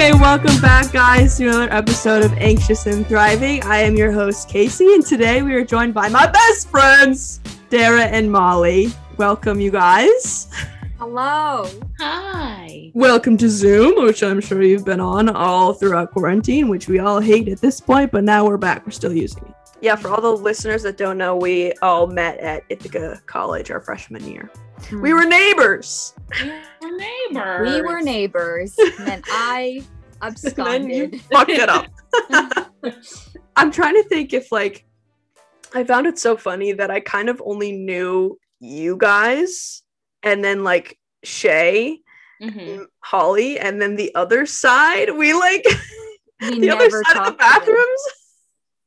Okay, welcome back, guys, to another episode of Anxious and Thriving. I am your host, Casey, and today we are joined by my best friends, Dara and Molly. Welcome, you guys. Hello. Hi. Welcome to Zoom, which I'm sure you've been on all throughout quarantine, which we all hate at this point, but now we're back. We're still using it. Yeah, for all the listeners that don't know, we all met at Ithaca College our freshman year. We were neighbors. We're neighbors. We were neighbors, and then I And then you absconded. fucked it up. I'm trying to think if like I found it so funny that I kind of only knew you guys and then like Shay, Mhm. Holly, and then the other side, we like We the other side of the talked to them. bathrooms.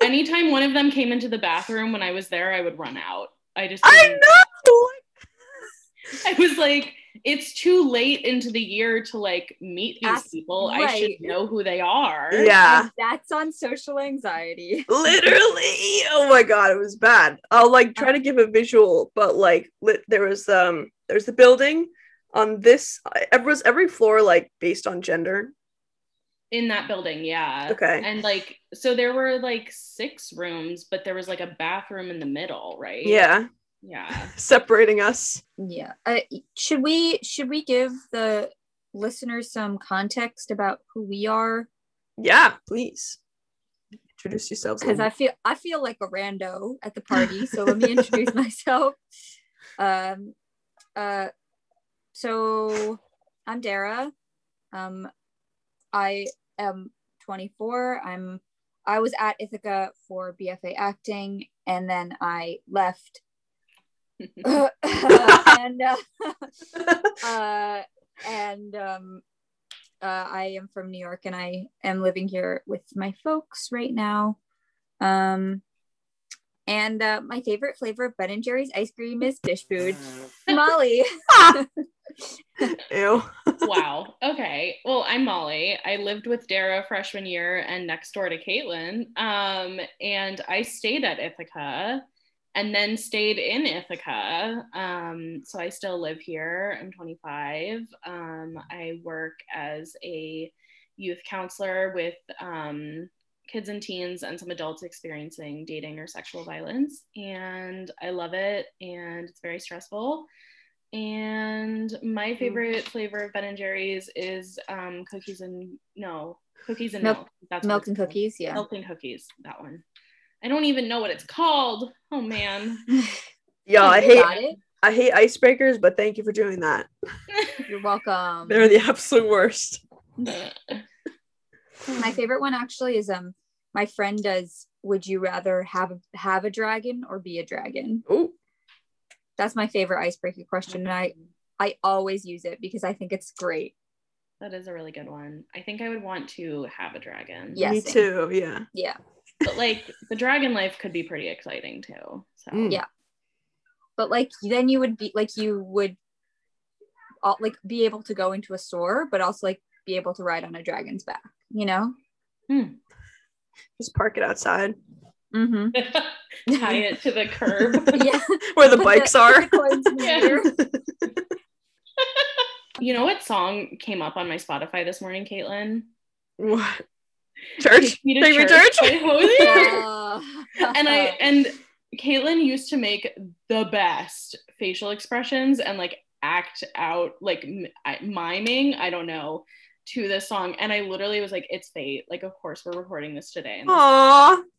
Anytime one of them came into the bathroom when I was there, I would run out. I just I didn't- know. I was like, it's too late into the year to like meet these That's people. I should know who they are. Yeah. And that's on social anxiety. literally oh my god it was bad i'll like try to give a visual but like lit- there was um there's the building on this every was every floor like based on gender In that building, yeah. Okay. And like, so there were like six rooms, but there was like a bathroom in the middle, right? yeah Yeah. separating us Yeah. Uh, should we should we give the listeners some context about who we are? yeah please introduce yourselves Because I feel I feel like a rando at the party. So let me introduce myself. Um. Uh. So I'm Dara. Um. I am 24. I'm. I was at Ithaca for BFA acting, and then I left. and uh, uh, and um, uh, I am from New York, and I am living here with my folks right now. Um, and uh, my favorite flavor of Ben and Jerry's ice cream is Phish Food. Molly. ew wow. Okay. Well, I'm Molly. I lived with Dara freshman year and next door to Caitlin. Um, and I stayed at Ithaca and then stayed in Ithaca. Um, so I still live here. I'm 25. Um, I work as a youth counselor with um, kids and teens and some adults experiencing dating or sexual violence. And I love it. And it's very stressful. And my favorite flavor of Ben and Jerry's is um, cookies and no cookies and milk. Milk- That's Milk and cookies, yeah. Milk and cookies. That one. I don't even know what it's called. Oh man. yeah i hate it. i hate icebreakers but thank you for doing that You're welcome. they're the absolute worst My favorite one actually is um my friend does would you rather have have a dragon or be a dragon? oh That's my favorite icebreaker question and I I always use it because I think it's great. that is a really good one. I think I would want to have a dragon. Yeah. me same. too yeah Yeah. But like the dragon life could be pretty exciting too. So Mm. Yeah. But like then you would be like you would all, like be able to go into a store but also like be able to ride on a dragon's back, you know? just park it outside Mm-hmm. tie it to the curb. yeah. where the Put bikes put are the coins in the Yeah. You know what song came up on my Spotify this morning, Caitlin? what church Take Me to Take Me to Church church. Uh, and I and Caitlin used to make the best facial expressions and like act out like m- I- miming. I don't know to this song, and I literally was like, "It's fate." Like, of course, we're recording this today. And this-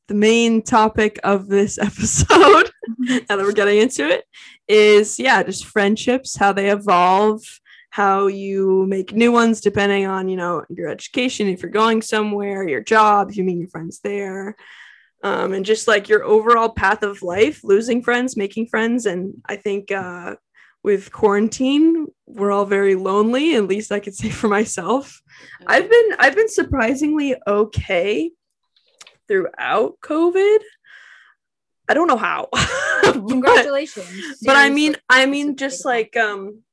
The main topic of this episode, now that we're getting into it, is yeah, just friendships, how they evolve, how you make new ones depending on, you know, your education, if you're going somewhere, your job, if you meet your friends there. Um, and just like your overall path of life, losing friends, making friends. And I think uh, with quarantine, we're all very lonely, at least I could say for myself. I've been I've been surprisingly okay throughout COVID. I don't know how. Congratulations. but I mean I mean just like um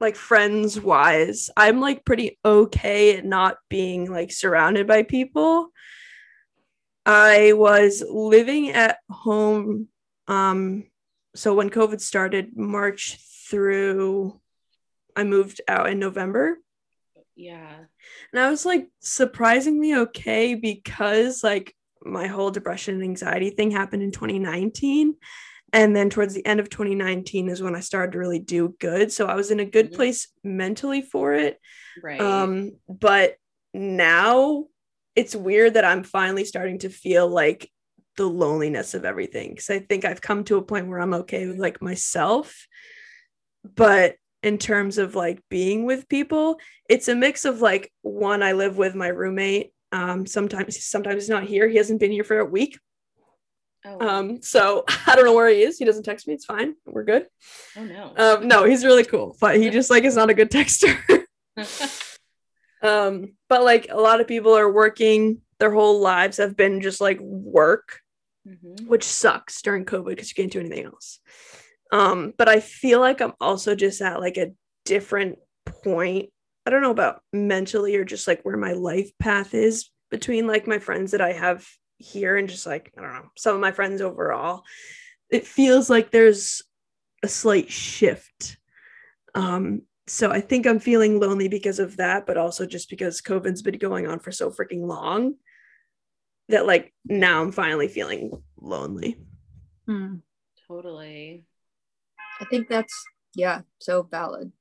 like friends wise, I'm like pretty okay at not being like surrounded by people. I was living at home um so when COVID started March through I moved out in November Yeah. And I was like surprisingly okay because like my whole depression and anxiety thing happened in 2019. And then towards the end of 2019 is when I started to really do good. So I was in a good Mhm. place mentally for it. Right. Um, but now it's weird that I'm finally starting to feel like the loneliness of everything. Cause I think I've come to a point where I'm okay with like myself. But in terms of like being with people, it's a mix of like one, I live with my roommate. Um, sometimes sometimes he's not here. He hasn't been here for a week. Oh, Um, so I don't know where he is. He doesn't text me. It's fine. We're good. oh no. Um, no, he's really cool, but he just like is not a good texter. um but like a lot of people are working their whole lives have been just like work Mhm. which sucks during covid because you can't do anything else um but i feel like i'm also just at like a different point i don't know about mentally or just like where my life path is between like my friends that i have here and just like i don't know some of my friends overall it feels like there's a slight shift um so I think I'm feeling lonely because of that, but also just because COVID's been going on for so freaking long that like now I'm finally feeling lonely. Hmm. Totally. I think that's yeah, so valid.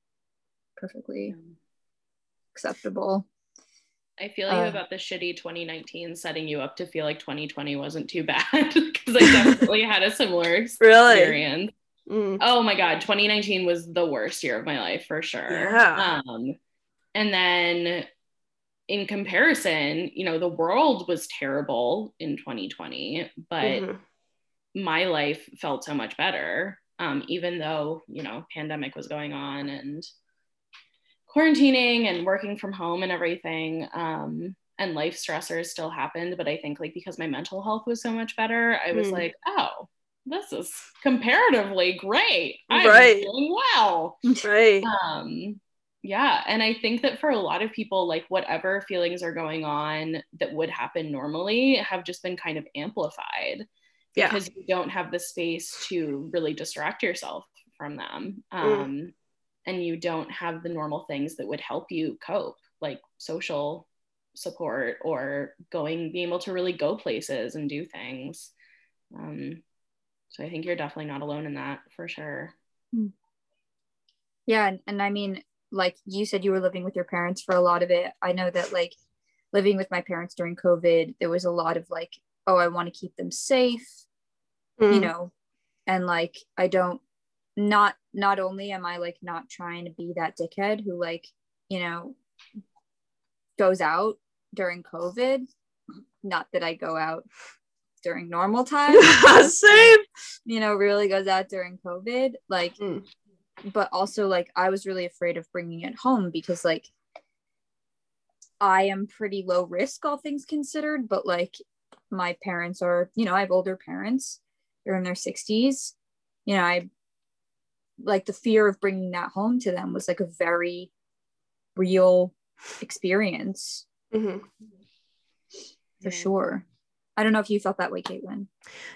Perfectly acceptable. I feel you Uh, about the shitty 2019 setting you up to feel like 2020 wasn't too bad because I definitely had a similar Really? experience. Mm. Oh my god, 2019 was the worst year of my life for sure. Yeah. Um and then in comparison, you know, the world was terrible in 2020, but Mhm. my life felt so much better. Um, even though, you know, pandemic was going on and quarantining and working from home and everything. Um, and life stressors still happened, but I think like because my mental health was so much better, I was Hmm. like, oh, this is comparatively great. I'm Right. doing well. Right. Um, yeah, and I think that for a lot of people, like whatever feelings are going on that would happen normally have just been kind of amplified Yeah. because you don't have the space to really distract yourself from them. Mm. And you don't have the normal things that would help you cope, like social support or going, being able to really go places and do things. Um, so I think you're definitely not alone in that for sure. Yeah, and, and I mean, like you said, you were living with your parents for a lot of it. I know that like living with my parents during COVID, there was a lot of like, oh, I want to keep them safe, you Mm. know, and like I don't not not only am I like not trying to be that dickhead who like, you know, goes out during COVID. Not that I go out during normal times. Same. you know, really goes out during COVID. Like, Mm. but also like I was really afraid of bringing it home because like I am pretty low risk, all things considered. But like my parents are, you know, I have older parents. They're in their sixties. You know, I like the fear of bringing that home to them was like a very real experience Mhm. for Yeah. sure. I don't know if you felt that way, Caitlin.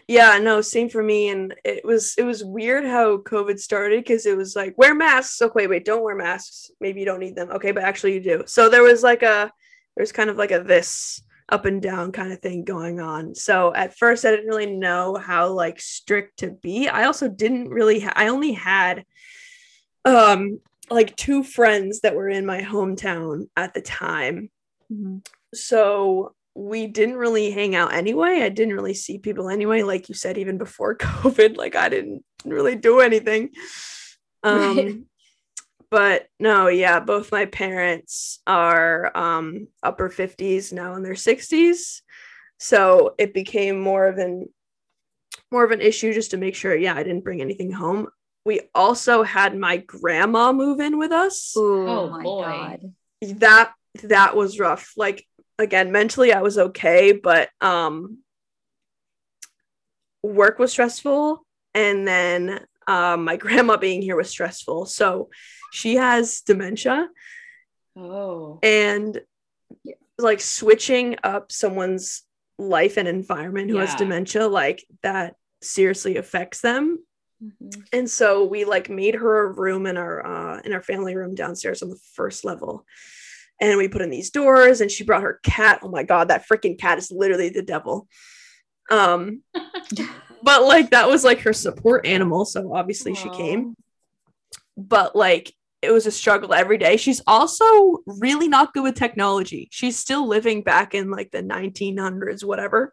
Yeah, no, same for me. And it was it was weird how COVID started because it was like wear masks. Okay, wait, don't wear masks. Maybe you don't need them. Okay, but actually you do. So there was like a there's kind of like a this up and down kind of thing going on. So at first I didn't really know how like strict to be. I also didn't really ha- I only had um like two friends that were in my hometown at the time so we didn't really hang out anyway. I didn't really see people anyway. Like you said, even before COVID, like I didn't really do anything. Um. But no, yeah, both my parents are um, upper 50s now in their 60s. So it became more of an more of an issue just to make sure, yeah, I didn't bring anything home. We also had my grandma move in with us Oh, Oh, my boy. god. that that was rough like again mentally i was okay but um work was stressful and then um my grandma being here was stressful so she has dementia. Oh. and like switching up someone's life and environment who has dementia like that seriously affects them. Mhm. and so we like made her a room in our uh in our family room downstairs on the first level. And we put in these doors and she brought her cat. Oh my god that freaking cat is literally the devil. Um but like that was like her support animal so obviously she came. But like it was a struggle every day. She's also really not good with technology. She's still living back in like the 1900s whatever.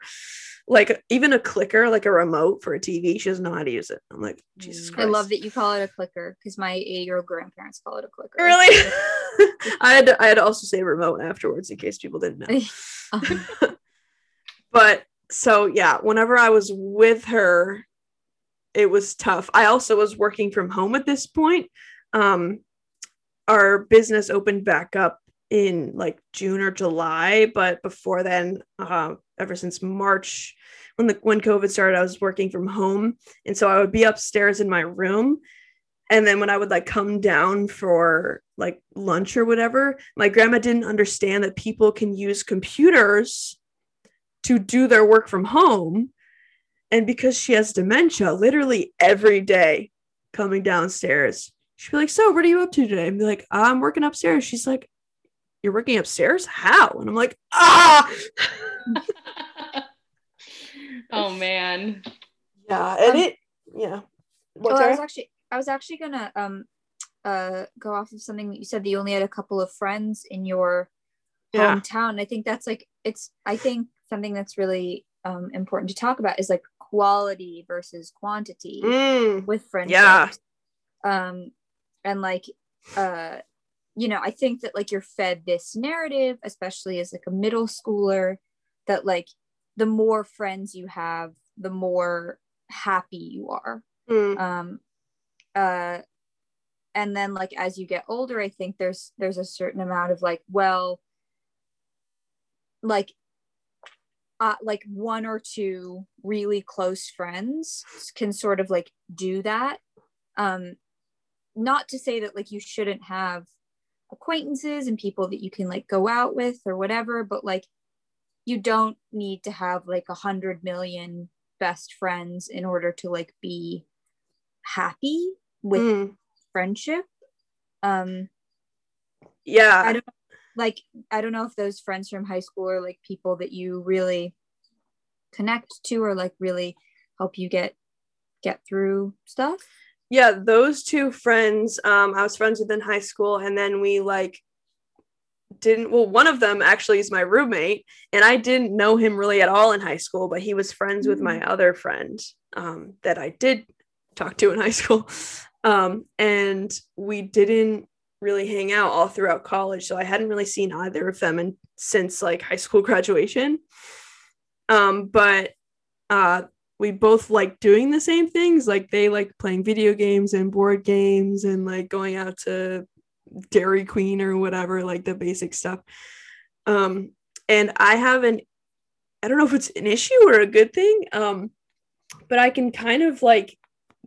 Like even a clicker like a remote for a tv she doesn't know how to use it. I'm like jesus Christ. I love that you call it a clicker because my eight-year-old grandparents call it a clicker. really? I had to, i had to also say remote afterwards in case people didn't know. Um, but so yeah whenever i was with her it was tough. I also was working from home at this point. Um our business opened back up in like june or july but before then uh, ever since march when the when covid started i was working from home and so i would be upstairs in my room and then when i would like come down for like lunch or whatever my grandma didn't understand that people can use computers to do their work from home. And because she has dementia, literally every day coming downstairs, she'd be like, So, what are you up to today? And be like, I'm working upstairs. She's like, You're working upstairs? How? And I'm like, Ah, oh man. yeah. And Um, it, yeah. What, well, I was actually I was actually gonna um uh go off of something that you said that you only had a couple of friends in your Yeah. hometown. I think that's like it's I think something that's really um important to talk about is like quality versus quantity Mm, with friendships. Yeah. Um and like uh you know, I think that like you're fed this narrative, especially as like a middle schooler, that like the more friends you have, the more happy you are. Mm, um uh and then like as you get older i think there's there's a certain amount of like well like uh like one or two really close friends can sort of like do that. Um not to say that like you shouldn't have acquaintances and people that you can like go out with or whatever but like you don't need to have like a hundred million best friends in order to like be happy with mm. friendship um Yeah. I don't like I don't know if those friends from high school are like people that you really connect to or like really help you get get through stuff. Yeah those two friends um i was friends with in high school and then we like didn't well one of them actually is my roommate and i didn't know him really at all in high school but he was friends with my other friend um that i did talk to in high school. Um and we didn't really hang out all throughout college so i hadn't really seen either of them in, since like high school graduation. Um but uh we both like doing the same things. Like they like playing video games and board games and like going out to Dairy Queen or whatever, like the basic stuff. Um, and I have an, I don't know if it's an issue or a good thing, um, but I can kind of like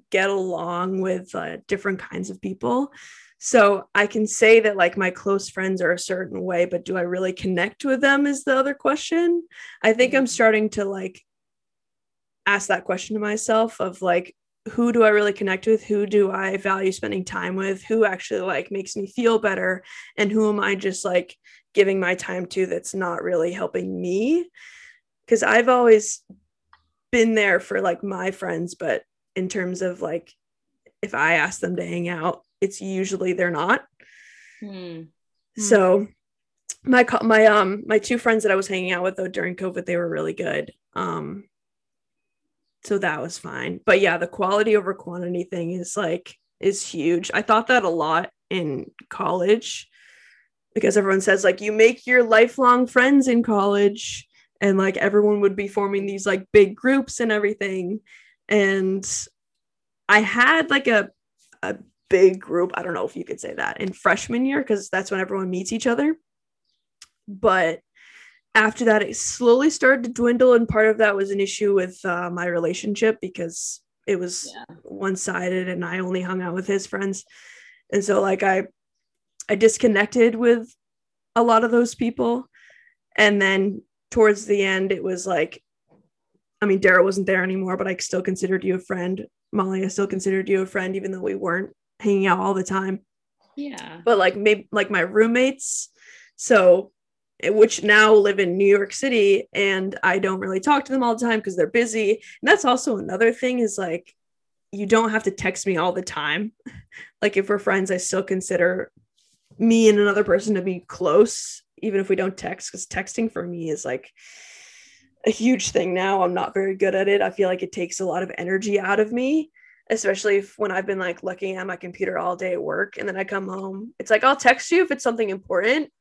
get along with uh, different kinds of people. So I can say that like my close friends are a certain way, but do I really connect with them is the other question. I think I'm Mhm. starting to like ask that question to myself of like who do I really connect with? Who do I value spending time with? Who actually like makes me feel better? And who am I just like giving my time to that's not really helping me? Because I've always been there for like my friends, but in terms of like if I ask them to hang out, it's usually they're not. Hmm. So my my um my two friends that I was hanging out with though during COVID, they were really good. Um so that was fine. But yeah, the quality over quantity thing is like is huge. I thought that a lot in college because everyone says like you make your lifelong friends in college and like everyone would be forming these like big groups and everything. And I had like a a big group. I don't know if you could say that in freshman year because that's when everyone meets each other. But after that, it slowly started to dwindle, and part of that was an issue with uh, my relationship because it was Yeah. one sided, and I only hung out with his friends, and so like I, I disconnected with a lot of those people, and then towards the end, it was like, I mean, Dara wasn't there anymore, but I still considered you a friend. Molly, I still considered you a friend, even though we weren't hanging out all the time Yeah. but like maybe like my roommates So, which now live in New York City and I don't really talk to them all the time because they're busy. And that's also another thing is like you don't have to text me all the time. Like if we're friends, I still consider me and another person to be close, even if we don't text, because texting for me is like a huge thing now. I'm not very good at it. I feel like it takes a lot of energy out of me, especially if, when I've been like looking at my computer all day at work and then I come home. It's like I'll text you if it's something important,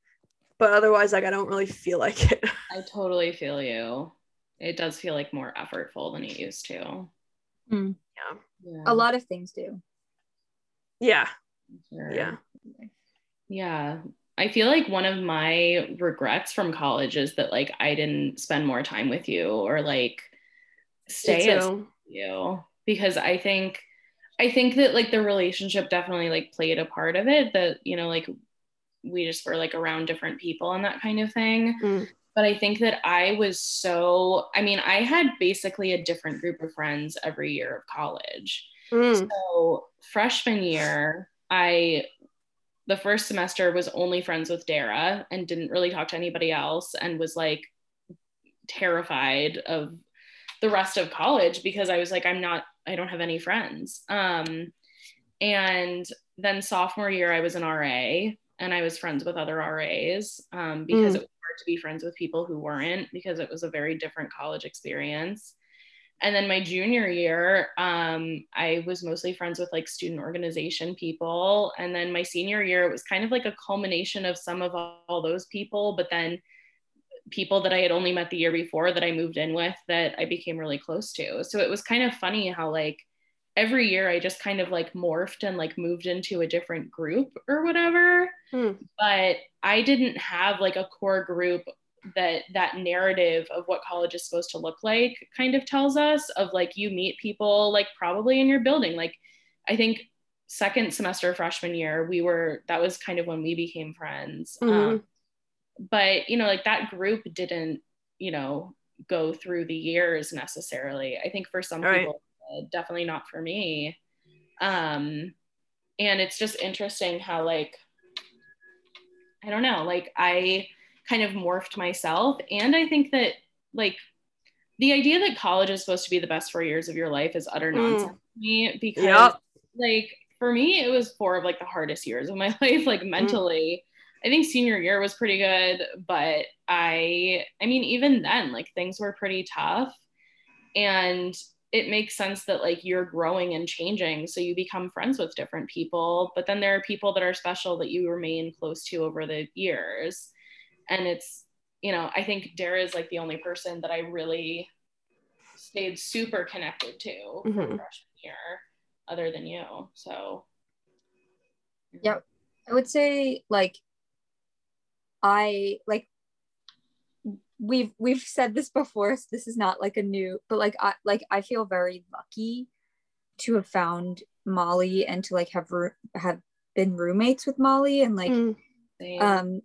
but otherwise, like I don't really feel like it. I totally feel you. It does feel like more effortful than it used to. Hmm. Yeah. Yeah. A lot of things do. Yeah. Sure. Yeah. Yeah. I feel like one of my regrets from college is that like I didn't spend more time with you or like stay as too. you because I think I think that like the relationship definitely like played a part of it that you know like we just were like around different people and that kind of thing Mm. but I think that I was so I mean I had basically a different group of friends every year of college Mm. so freshman year, I the first semester was only friends with Dara and didn't really talk to anybody else and was like terrified of the rest of college because I was like, I'm not, I don't have any friends. Um, and then sophomore year, I was an RA and I was friends with other RAs um, because Mm. it was hard to be friends with people who weren't because it was a very different college experience. And then my junior year um, i was mostly friends with like student organization people. And then my senior year it was kind of like a culmination of some of all, all those people but then people that i had only met the year before that i moved in with that i became really close to. So it was kind of funny how like every year i just kind of like morphed and like moved into a different group or whatever. Hmm. but i didn't have like a core group that that narrative of what college is supposed to look like kind of tells us of like you meet people like probably in your building. Like i think second semester freshman year we were that was kind of when we became friends. Um, but you know like that group didn't you know go through the years necessarily. I think for some Right. people definitely not for me. Um and it's just interesting how like i don't know like i kind of morphed myself. And i think that like the idea that college is supposed to be the best four years of your life is utter Mm. nonsense to me because Yep. like for me it was four of like the hardest years of my life like mentally. I think senior year was pretty good but i i mean even then like things were pretty tough. And it makes sense that like you're growing and changing so you become friends with different people but then there are people that are special that you remain close to over the years and it's you know i think dara is like the only person that i really stayed super connected to Mhm. freshman year other than you so Yep. I would say like I like we've we've said this before so this is not like a new but like I like I feel very lucky to have found Molly and to like have ro- have been roommates with Molly and like Mm. um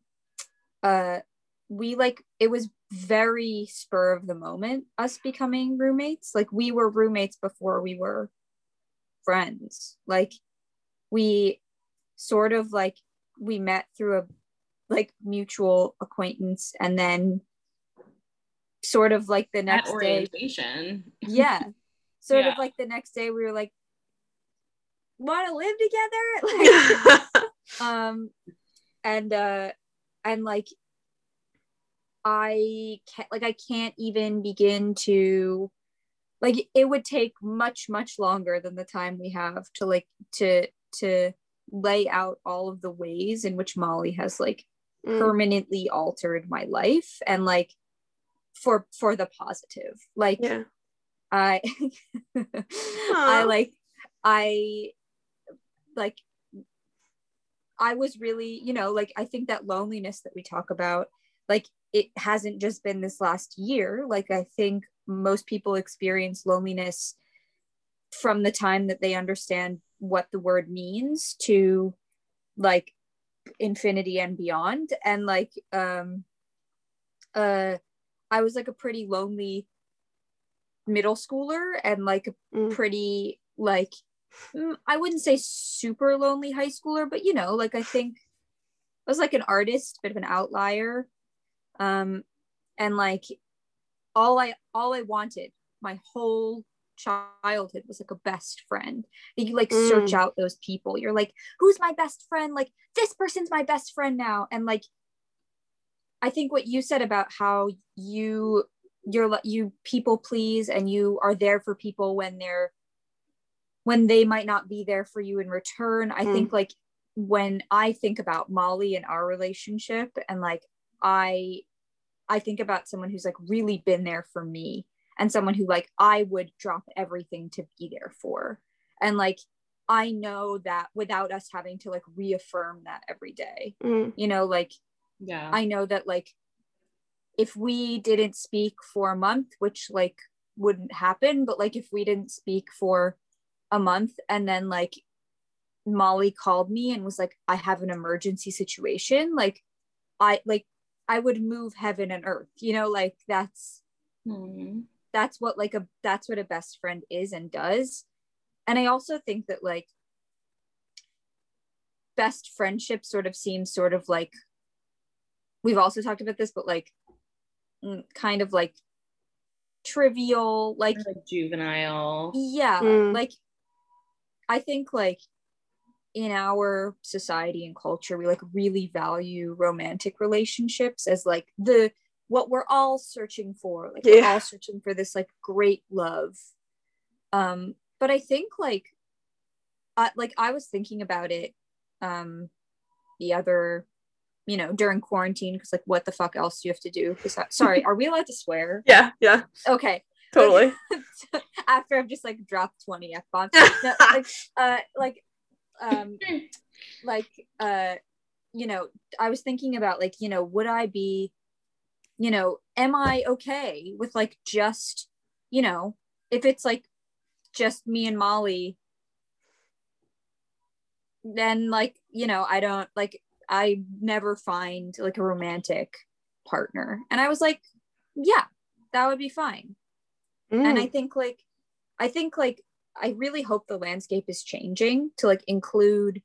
uh we like it was very spur of the moment us becoming roommates. Like we were roommates before we were friends. Like we sort of like we met through a like mutual acquaintance and then sort of like the At next day orientation yeah sort Yeah. of like the next day we were like want to live together like um and uh and like i can't like i can't even begin to like it would take much much longer than the time we have to like to to lay out all of the ways in which molly has like Mm. permanently altered my life and like for for the positive like yeah. I I like I like I was really, you know, like I think that loneliness that we talk about, like it hasn't just been this last year. Like I think most people experience loneliness from the time that they understand what the word means to like infinity and beyond. And like um uh I was like a pretty lonely middle schooler and like a Mm. pretty like mm, I wouldn't say super lonely high schooler, but you know, like I think I was like an artist, bit of an outlier. Um, and like all I all I wanted my whole childhood was like a best friend. You like Mm. search out those people. You're like, who's my best friend? Like this person's my best friend now. And like I think what you said about how you you're you people please and you are there for people when they're when they might not be there for you in return. I Mm. think like when I think about Molly and our relationship and like I I think about someone who's like really been there for me and someone who like I would drop everything to be there for. And like I know that without us having to like reaffirm that every day. Mm. You know, like Yeah. I know that like if we didn't speak for a month, which like wouldn't happen, but like if we didn't speak for a month and then like Molly called me and was like, I have an emergency situation, like I like I would move heaven and earth, you know, like that's Hmm. that's what like a that's what a best friend is and does and i also think that like best friendship sort of seems sort of like we've also talked about this but like mm, kind of like trivial like like juvenile. yeah Mm. like i think like in our society and culture we like really value romantic relationships as like the what we're all searching for like we're Yeah. all searching for this like great love um but i think like I, like i was thinking about it um the other you know during quarantine because like what the fuck else do you have to do I- sorry are we allowed to swear Yeah, yeah, okay totally. after I've just like dropped 20 F bombs. No, like, uh, like, um, like, uh, you know, I was thinking about like, you know, would I be, you know, am I okay with like just, you know, if it's like just me and Molly, then like, you know, I don't like, I never find like a romantic partner. And I was like, yeah, that would be fine and i Mm. think like i think like i really hope the landscape is changing to like include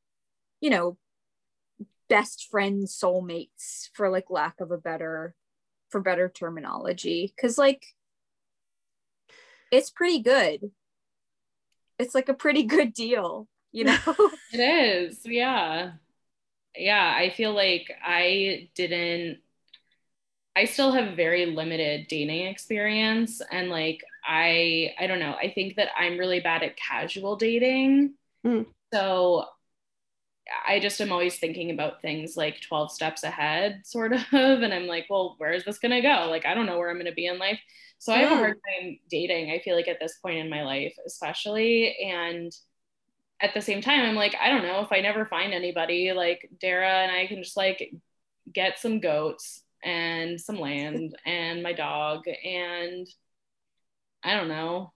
you know best friends soulmates for like lack of a better for better terminology because like it's pretty good it's like a pretty good deal you know It is, yeah. Yeah, I feel like I didn't I still have very limited dating experience and like I I don't know, I think that I'm really bad at casual dating. Mm. So I just am always thinking about things like 12 steps ahead sort of and I'm like, well, where is this going to go? Like I don't know where I'm going to be in life. So I have a hard time dating. I feel like at this point in my life especially and at the same time, I'm like, I don't know if I never find anybody, like Dara and I can just like get some goats and some land and my dog and I don't know,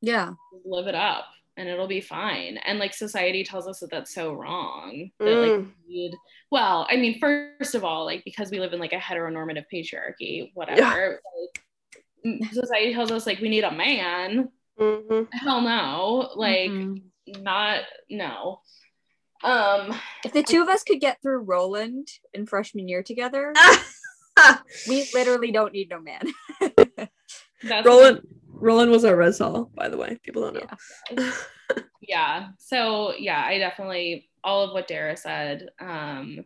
yeah live it up and it'll be fine. And like society tells us that that's so wrong. That like Mm. we need, well, I mean, first of all, like because we live in like a heteronormative patriarchy, whatever. Like, mm, society tells us like we need a man. Mhm. Hell no. Like Mhm. Not no. Um if the two of us could get through roland in freshman year together we literally don't need no man Roland Roland was our res hall, by the way. People don't know. yeah. So yeah, I definitely all of what Dara said. Um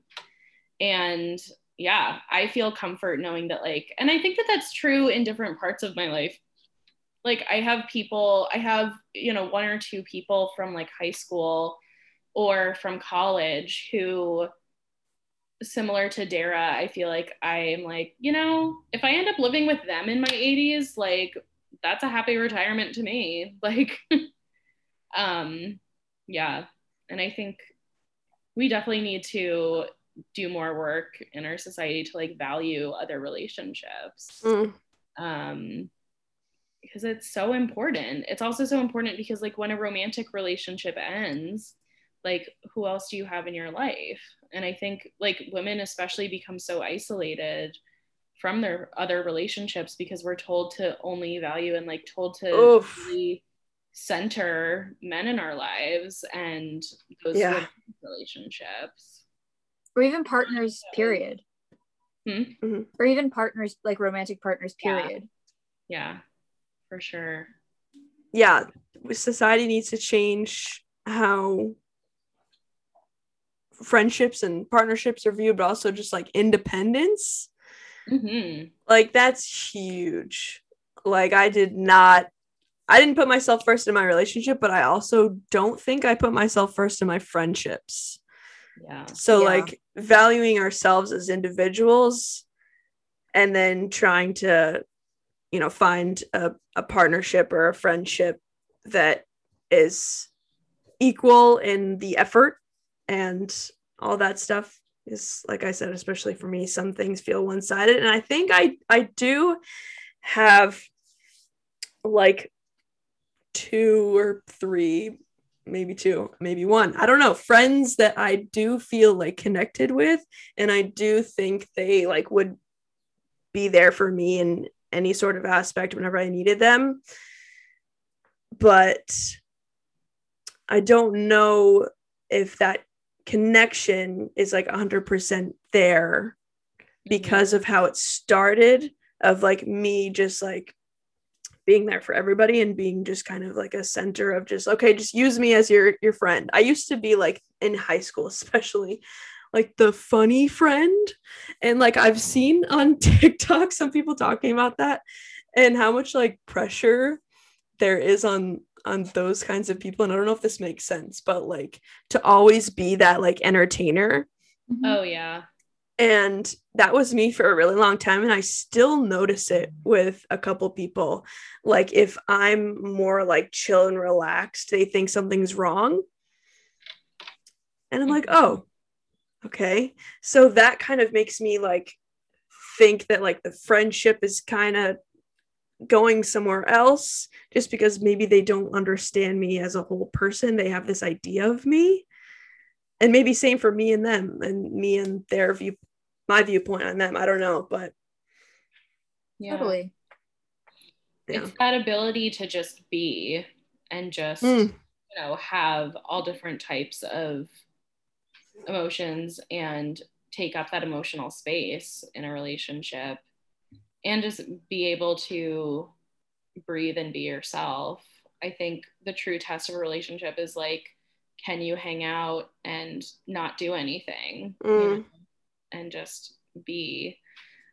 and yeah, I feel comfort knowing that like and I think that that's true in different parts of my life. Like I have people, I have, you know, one or two people from like high school or from college who similar to Dara, I feel like I'm like, you know, if I end up living with them in my 80s, like that's a happy retirement to me. Like um yeah, and I think we definitely need to do more work in our society to like value other relationships. Mm. Um because it's so important. It's also so important because like when a romantic relationship ends, like who else do you have in your life? And I think like women especially become so isolated from their other relationships because we're told to only value and like told to really center men in our lives and those Yeah. relationships. or even partners period Hmm? Mhm. or even partners like romantic partners Yeah. period Yeah, for sure. yeah society needs to change how friendships and partnerships are viewed but also just like independence hmm like that's huge like i did not i didn't put myself first in my relationship but i also don't think i put myself first in my friendships Yeah. so Yeah. like valuing ourselves as individuals and then trying to you know find a, a partnership or a friendship that is equal in the effort and all that stuff is like i said especially for me some things feel one-sided. And i think i i do have like two or three maybe two maybe one i don't know friends that i do feel like connected with. And i do think they like would be there for me in any sort of aspect whenever i needed them. But i don't know if that connection is like 100% there because of how it started of like me just like being there for everybody and being just kind of like a center of just okay just use me as your your friend. I used to be like in high school especially like the funny friend and like i've seen on tiktok some people talking about that and how much like pressure there is on on those kinds of people. And i don't know if this makes sense but like to always be that like entertainer. Oh yeah. and that was me for a really long time. And i still notice it with a couple people. Like if i'm more like chill and relaxed they think something's wrong. And i'm like Mhm. oh okay. So that kind of makes me like think that like the friendship is kind of going somewhere else just because maybe they don't understand me as a whole person. They have this idea of me. And maybe same for me and them and me and their view my viewpoint on them. I don't know but Yeah. totally. Yeah. It's that ability to just be and just Mm. you know have all different types of emotions and take up that emotional space in a relationship and just be able to breathe and be yourself. I think the true test of a relationship is like, can you hang out and not do anything you Mm. know, and just be?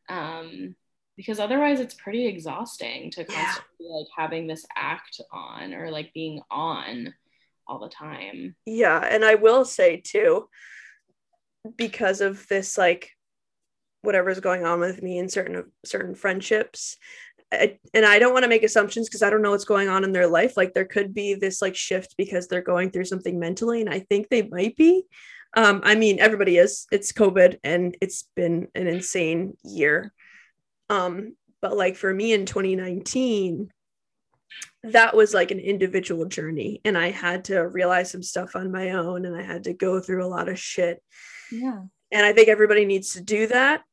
Um, because otherwise, it's pretty exhausting to Yeah. constantly like having this act on or like being on all the time. yeah and i will say too because of this like whatever's going on with me in certain certain friendships I, and i don't want to make assumptions because i don't know what's going on in their life. Like there could be this like shift because they're going through something mentally and i think they might be. Um i mean everybody is. It's covid and it's been an insane year. Um but like for me in 2019 that was like an individual journey and i had to realize some stuff on my own and i had to go through a lot of shit. Yeah. And i think everybody needs to do that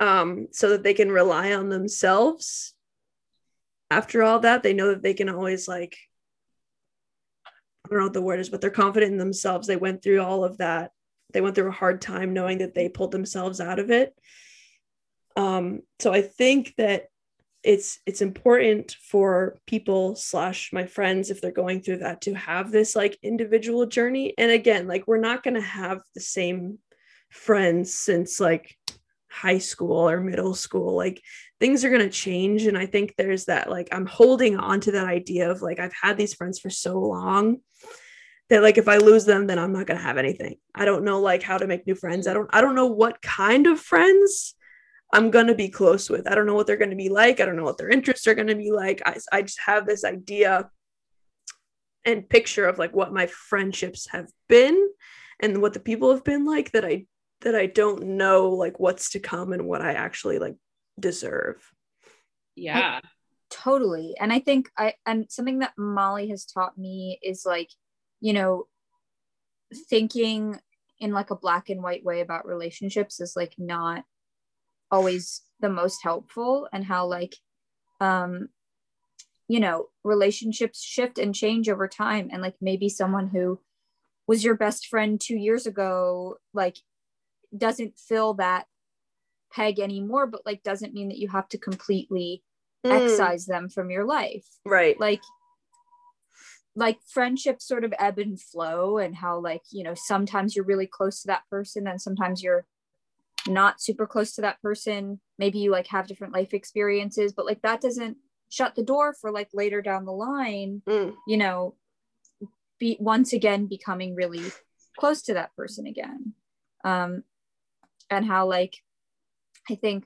um, so that they can rely on themselves. After all that they know that they can always like i don't know what the word is but they're confident in themselves. They went through all of that. They went through a hard time knowing that they pulled themselves out of it. Um, so i think that it's it's important for people slash my friends if they're going through that to have this like individual journey. And again like we're not going to have the same friends since like high school or middle school. Like things are going to change and i think there's that like i'm holding on to that idea of like i've had these friends for so long that like if i lose them then i'm not going to have anything. I don't know like how to make new friends. I don't i don't know what kind of friends i'm going to be close with. I don't know what they're going to be like. I don't know what their interests are going to be like. I, I just have this idea and picture of like what my friendships have been and what the people have been like that i that i don't know like what's to come and what i actually like deserve. Yeah. totally. And i think i and something that molly has taught me is like you know thinking in like a black and white way about relationships is like not always the most helpful and how like um you know relationships shift and change over time. And like maybe someone who was your best friend 2 years ago like doesn't fill that peg anymore but like doesn't mean that you have to completely Mm, excise them from your life. Right. like like friendships sort of ebb and flow and how like you know sometimes you're really close to that person and sometimes you're not super close to that person. Maybe you like have different life experiences but like that doesn't shut the door for like later down the line Mm, you know be once again becoming really close to that person again. Um and how like i think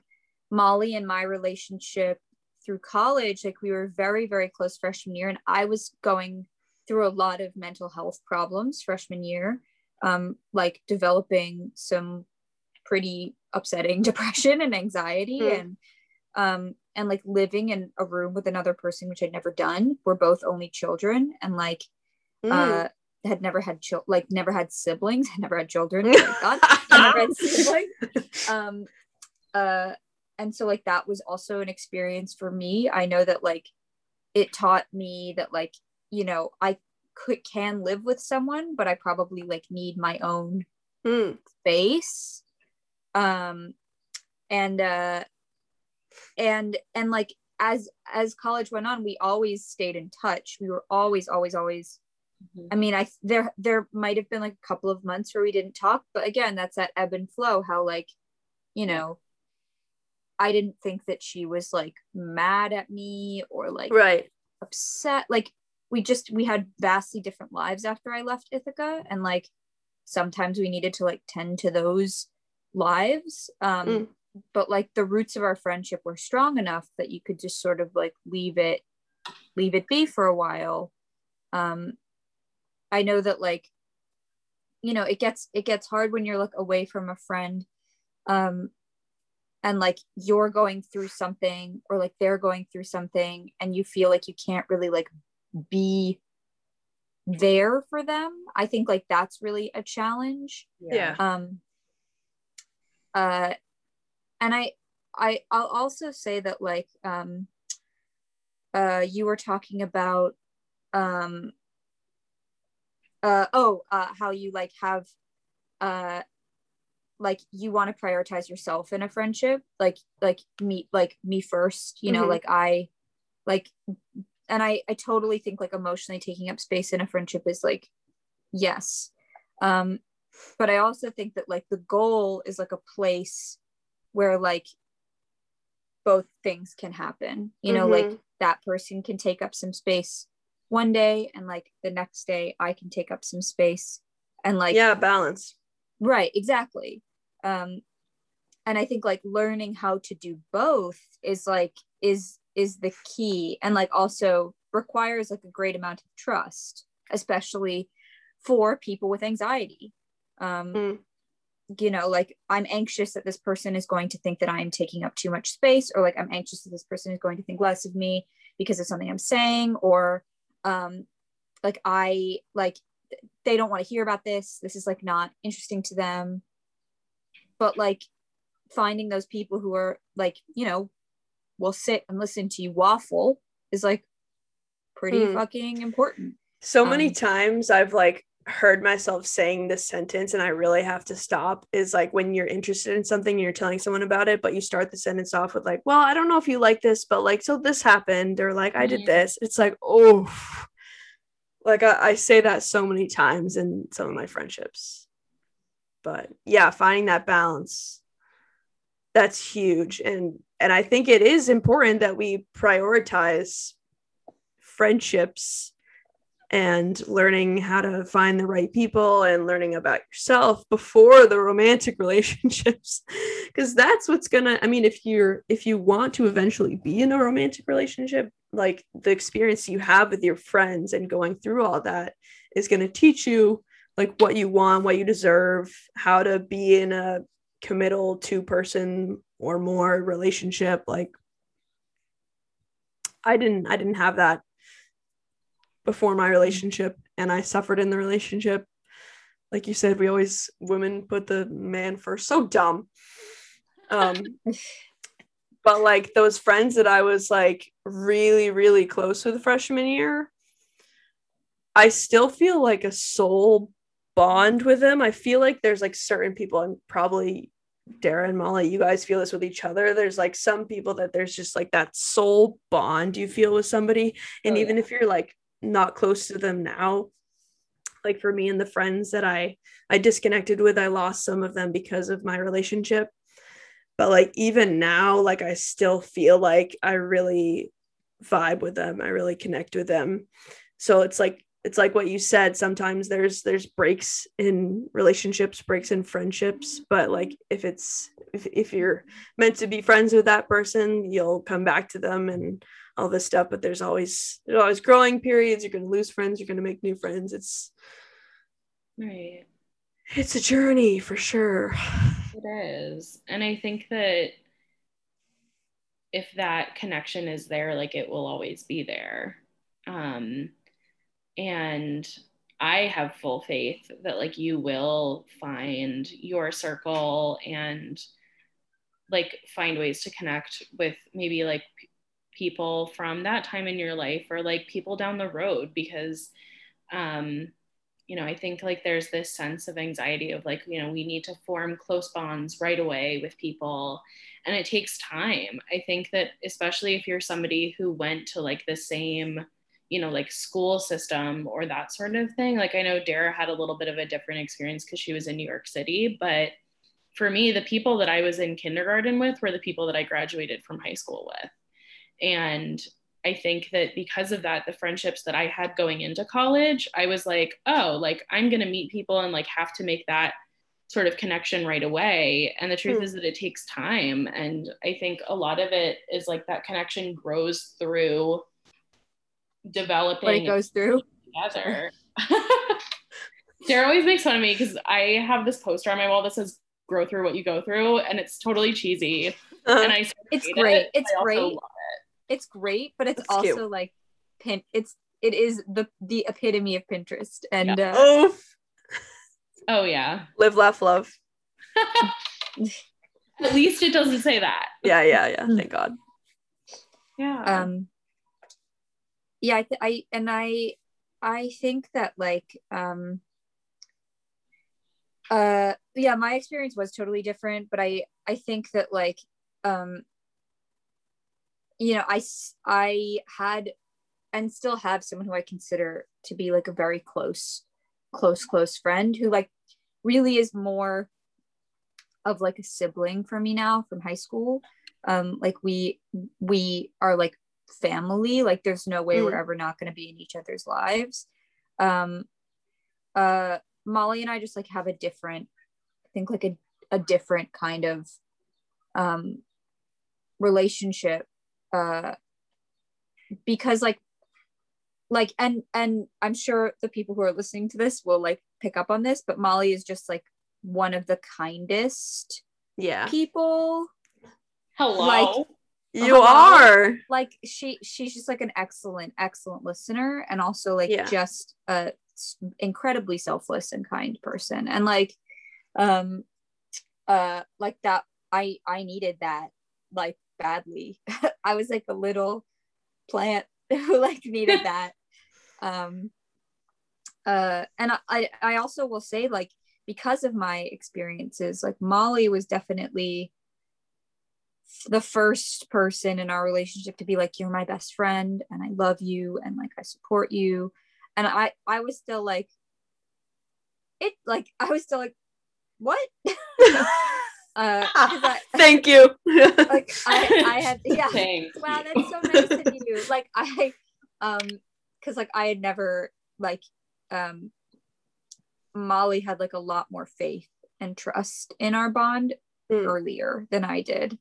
molly and my relationship through college like we were very very close freshman year and i was going through a lot of mental health problems freshman year um like developing some pretty upsetting depression and anxiety Hmm. and um and like living in a room with another person which i'd never done we're both only children and like mm. uh had never had chil- like never had siblings had never had children oh my god never had siblings um uh and so like that was also an experience for me i know that like it taught me that like you know i could can live with someone but i probably like need my own Mm, space um and uh and and like as as college went on we always stayed in touch we were always always always Mhm. i mean i there there might have been like a couple of months where we didn't talk but again that's that ebb and flow how like you know i didn't think that she was like mad at me or like right. upset like we just we had vastly different lives after i left ithaca and like sometimes we needed to like tend to those lives um Mm. but like the roots of our friendship were strong enough that you could just sort of like leave it leave it be for a while um i know that like you know it gets it gets hard when you're like away from a friend um and like you're going through something or like they're going through something and you feel like you can't really like be there for them i think like that's really a challenge Yeah. um uh and i i i'll also say that like um uh you were talking about um uh oh uh how you like have uh like you want to prioritize yourself in a friendship like like me like me first you know Mhm. like i like and i i totally think like emotionally taking up space in a friendship is like yes um but i also think that like the goal is like a place where like both things can happen you know like Mhm. that person can take up some space one day and like the next day i can take up some space and like yeah, balance. right exactly um and i think like learning how to do both is like is is the key and like also requires like a great amount of trust especially for people with anxiety um Mm. you know like i'm anxious that this person is going to think that i'm taking up too much space or like i'm anxious that this person is going to think less of me because of something i'm saying or um like i like they don't want to hear about this this is like not interesting to them but like finding those people who are like you know will sit and listen to you waffle is like pretty Hmm. fucking important So many Um, times I've like heard myself saying this sentence and I really have to stop is like when you're interested in something and you're telling someone about it, but you start the sentence off with like, well, I don't know if you like this, but like, so this happened, or like, I did Mhm. this. It's like, oh, like I, I say that so many times in some of my friendships. But yeah, finding that balance, that's huge. And and I think it is important that we prioritize friendships and learning how to find the right people and learning about yourself before the romantic relationships. Because that's what's gonna i mean if you're if you want to eventually be in a romantic relationship like the experience you have with your friends and going through all that is going to teach you like what you want what you deserve how to be in a committal two person or more relationship like i didn't i didn't have that before my relationship and I suffered in the relationship. Like you said, we always women put the man first. So dumb. Um but like those friends that I was like really, really close with freshman year, I still feel like a soul bond with them. I feel like there's like certain people and probably Dara and Molly, you guys feel this with each other. There's like some people that there's just like that soul bond you feel with somebody. And Oh, even yeah. if you're like not close to them now, like for me and the friends that I I disconnected with, I lost some of them because of my relationship. But like even now, like I still feel like I really vibe with them. I really connect with them. So it's like it's like what you said sometimes there's there's breaks in relationships breaks in friendships but like if it's if, if you're meant to be friends with that person you'll come back to them and all this stuff but there's always there's always growing periods you're going to lose friends you're going to make new friends it's Right. it's a journey for sure It is. And I think that if that connection is there, like it will always be there. Um, and I have full faith that like you will find your circle and like find ways to connect with maybe like people from that time in your life or like people down the road because um you know, I think like there's this sense of anxiety of like, you know, we need to form close bonds right away with people. And it takes time. I think that especially if you're somebody who went to like the same, you know, like school system or that sort of thing. Like I know Dara had a little bit of a different experience because she was in New York City. But for me, the people that I was in kindergarten with were the people that I graduated from high school with. And I think that because of that, the friendships that I had going into college, I was like, oh, like I'm going to meet people and like have to make that sort of connection right away. And the truth Hmm. is that it takes time. And I think a lot of it is like that connection grows through developing What it goes through. together. Sarah always makes fun of me because I have this poster on my wall that says grow through what you go through and it's totally cheesy and I It's great. it, It's great. Love It's great, but it's That's also cute. like pin. It's it is the the epitome of Pinterest, and uh, oh oh yeah. Live laugh love. At least it doesn't say that. Yeah yeah yeah. Thank god. Yeah. Um yeah I, th- I and i i think that like um uh yeah my experience was totally different but i i think that like um you know I I had and still have someone who i consider to be like a very close close close friend who like really is more of like a sibling for me now from high school. Um like we we are like family. Like there's no way we're Mm. ever not going to be in each other's lives. Um uh molly and i just like have a different i think like a, a different kind of um relationship uh because like like and and i'm sure the people who are listening to this will like pick up on this but molly is just like one of the kindest yeah. people. Hello? Like- you Hello? are. Like she she's just like an excellent excellent listener and also like Yeah. just a s- incredibly selfless and kind person. And like um uh like that i i needed that like badly. I was like a little plant who like needed that. Um uh and I- i also will say like because of my experiences like molly was definitely the first person in our relationship to be like you're my best friend and i love you and like i support you. And i i was still like it like i was still like what uh 'cause I, thank you like i i had yeah Thanks. wow that's so nice of you like i um because like i had never like um molly had like a lot more faith and trust in our bond Mm. earlier than i did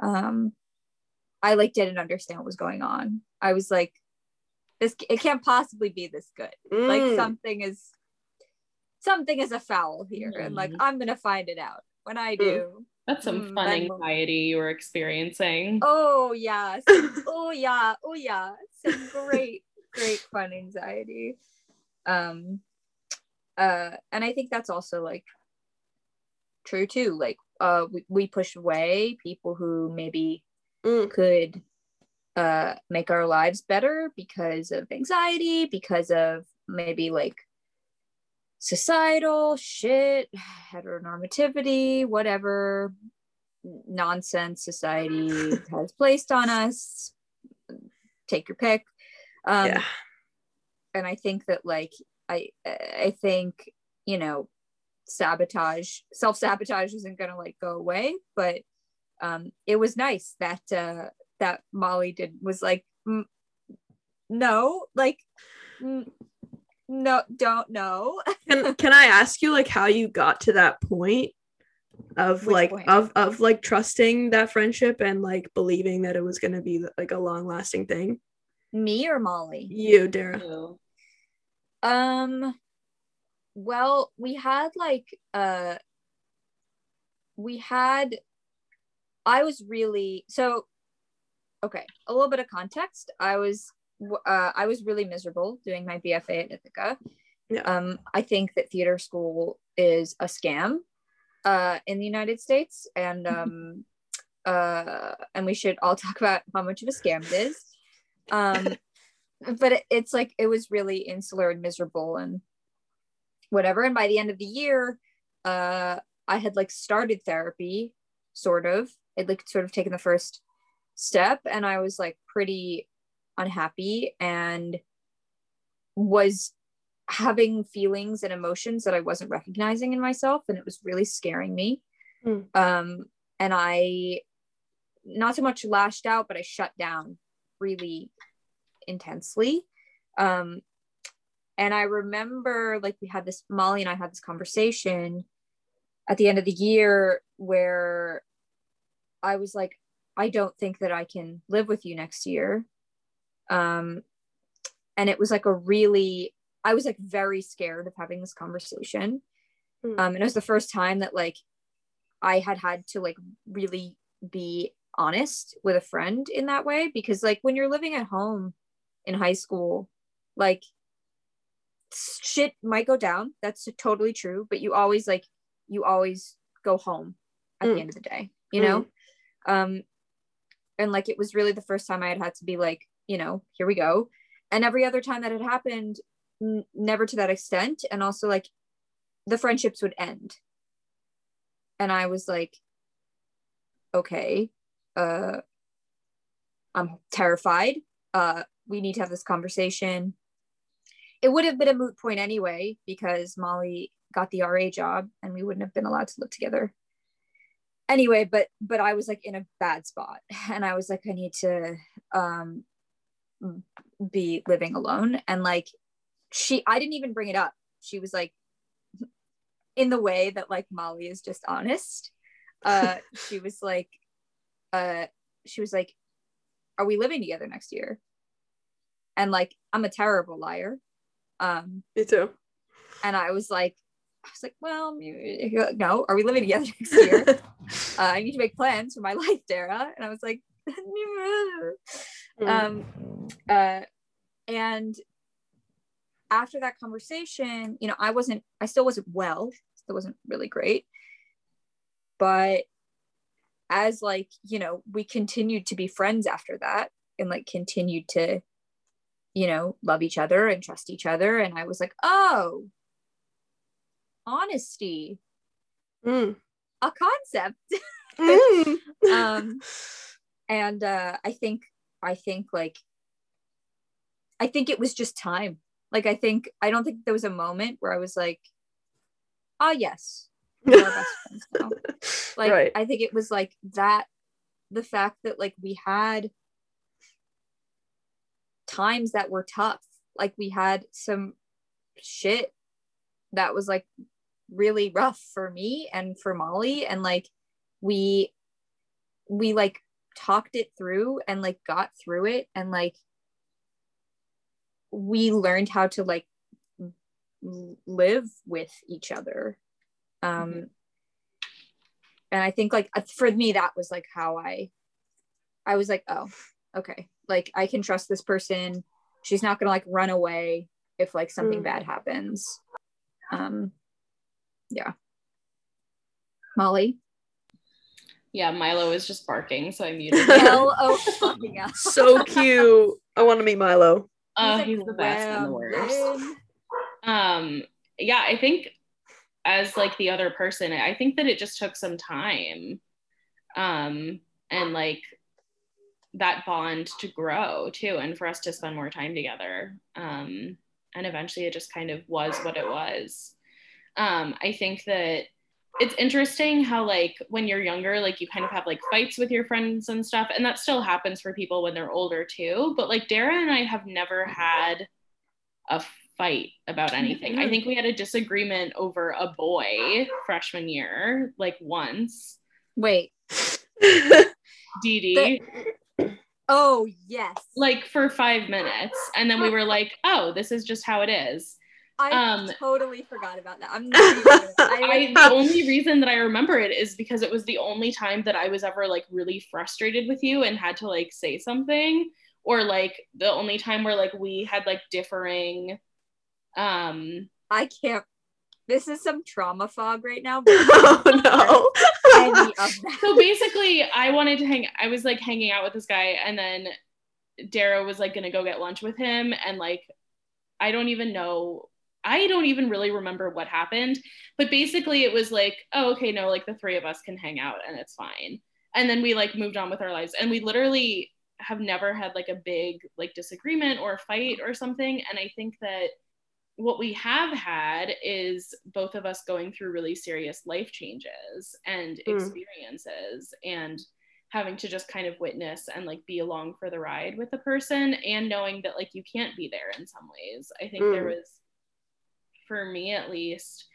um i like didn't understand what was going on i was like this it can't possibly be this good like Mm. something is something is a foul here and like Mhm. i'm gonna find it out when i Mm. do That's some Mm, fun then we'll- anxiety you were experiencing. Oh yeah. Some- oh yeah. Oh yeah. Some great, great fun anxiety. Um uh and I think that's also like true too. Like uh we, we push away people who maybe Mm. could uh make our lives better because of anxiety, because of maybe like societal shit, heteronormativity, whatever nonsense society has placed on us. Take your pick. Um, yeah. and I think that like I I think you know sabotage self sabotage isn't gonna like go away, but um, it was nice that uh, that Molly did was like no like no don't know Can can I ask you like how you got to that point of Which like point? of of like trusting that friendship and like believing that it was gonna be like a long lasting thing? me or Molly You, Dara. Ew. Um well, we had like uh we had I was really so okay, a little bit of context. I was w- uh I was really miserable doing my BFA at Ithaca. Yeah. Um I think that theater school is a scam uh in the United States and um uh and we should all talk about how much of a scam it is. Um but it, it's like it was really insular and miserable and whatever and by the end of the year uh i had like started therapy sort of i'd like sort of taken the first step and i was like pretty unhappy and was having feelings and emotions that i wasn't recognizing in myself and it was really scaring me. Hmm. um and i not so much lashed out but i shut down really intensely. Um and i remember like we had this molly and i had this conversation at the end of the year where i was like i don't think that i can live with you next year um and it was like a really i was like very scared of having this conversation. Hmm. um and it was the first time that like i had had to like really be honest with a friend in that way because like when you're living at home in high school like shit might go down. That's totally true. But you always like you always go home at Mm. the end of the day you know? Um and like it was really the first time i had had to be like you know here we go. And every other time that had happened n- never to that extent. And also like the friendships would end. And i was like okay uh i'm terrified. Uh we need to have this conversation. It would have been a moot point anyway because molly got the ra job and we wouldn't have been allowed to live together. Anyway but but i was like in a bad spot. And i was like i need to um be living alone. And like she i didn't even bring it up. She was like in the way that like molly is just honest. Uh she was like uh she was like are we living together next year? And like i'm a terrible liar. Um Me too. and i was like i was like well no are we living together next year? Uh, i need to make plans for my life dara. And i was like Mm. um uh and after that conversation you know i wasn't i still wasn't well still wasn't really great but as like you know we continued to be friends after that and like continued to you know love each other and trust each other and i was like oh honesty Mm. a concept Mm. um and uh i think i think like i think it was just time like i think i don't think there was a moment where i was like oh yes we're best friends now. like right. i think it was like that the fact that like we had times that were tough like we had some shit that was like really rough for me and for molly and like we we like talked it through and like got through it and like we learned how to like live with each other. Um Mhm. and i think like uh, for me that was like how i i was like oh okay. Like i can trust this person. She's not gonna like run away if like something Mm. bad happens. Um yeah. Molly Yeah, Milo is just barking, so I muted him. L O fucking so cute. I want to meet Milo. Oh, He's, he's like, the best and the worst. Um, yeah, I think as like the other person, I think that it just took some time. Um, and like that bond to grow too, and for us to spend more time together. Um, and eventually it just kind of was what it was. Um, I think that it's interesting how like when you're younger like you kind of have like fights with your friends and stuff and that still happens for people when they're older too but like dara and i have never had a fight about anything. I mm-hmm. think we had a disagreement over a boy freshman year like once. Wait. Dee Dee, Oh yes. like for five minutes and then we were like oh this is just how it is I um, totally forgot about that. I'm not I, I, the only reason that I remember it is because it was the only time that I was ever like really frustrated with you and had to like say something, or like the only time where like we had like differing. Um, I can't. This is some trauma fog right now. Oh no. so basically, I wanted to hang. I was like hanging out with this guy, and then Dara was like gonna go get lunch with him, and like I don't even know. I don't even really remember what happened, but basically it was like, oh, okay, no, like the three of us can hang out and it's fine. And then we like moved on with our lives, and we literally have never had like a big like disagreement or fight or something. And I think that what we have had is both of us going through really serious life changes and Mm. experiences and having to just kind of witness and like be along for the ride with the person and knowing that like you can't be there in some ways i think there Mm. was for me at least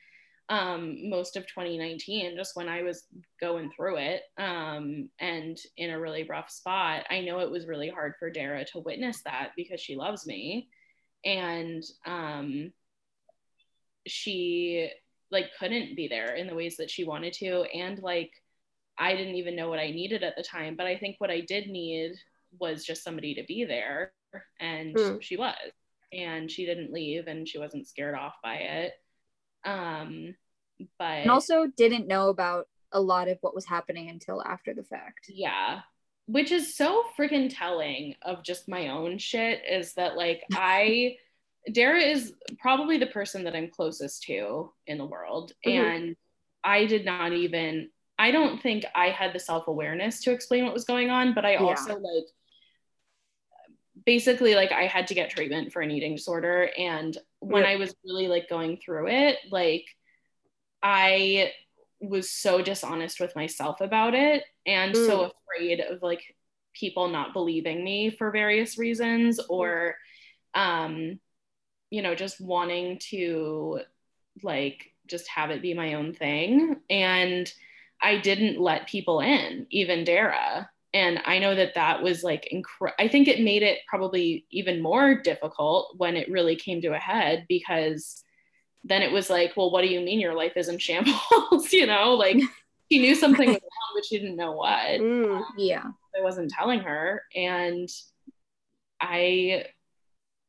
um most of 2019 just when i was going through it um and in a really rough spot. I know it was really hard for dara to witness that because she loves me. And um she like couldn't be there in the ways that she wanted to. And like i didn't even know what i needed at the time. But i think what i did need was just somebody to be there. And Hmm. she was and she didn't leave and she wasn't scared off by it um but and also didn't know about a lot of what was happening until after the fact. yeah which is so freaking telling of just my own shit is that like i dara is probably the person that i'm closest to in the world Mhm. and i did not even i don't think i had the self-awareness to explain what was going on but i Yeah. also like basically like i had to get treatment for an eating disorder and when Yep. i was really like going through it like i was so dishonest with myself about it and so afraid of like people not believing me for various reasons or um you know just wanting to like just have it be my own thing. And i didn't let people in even dara and i know that that was like incre- i think it made it probably even more difficult when it really came to a head because then it was like well what do you mean your life is in shambles you know like she knew something was wrong but she didn't know what Mm. Yeah. I wasn't telling her and I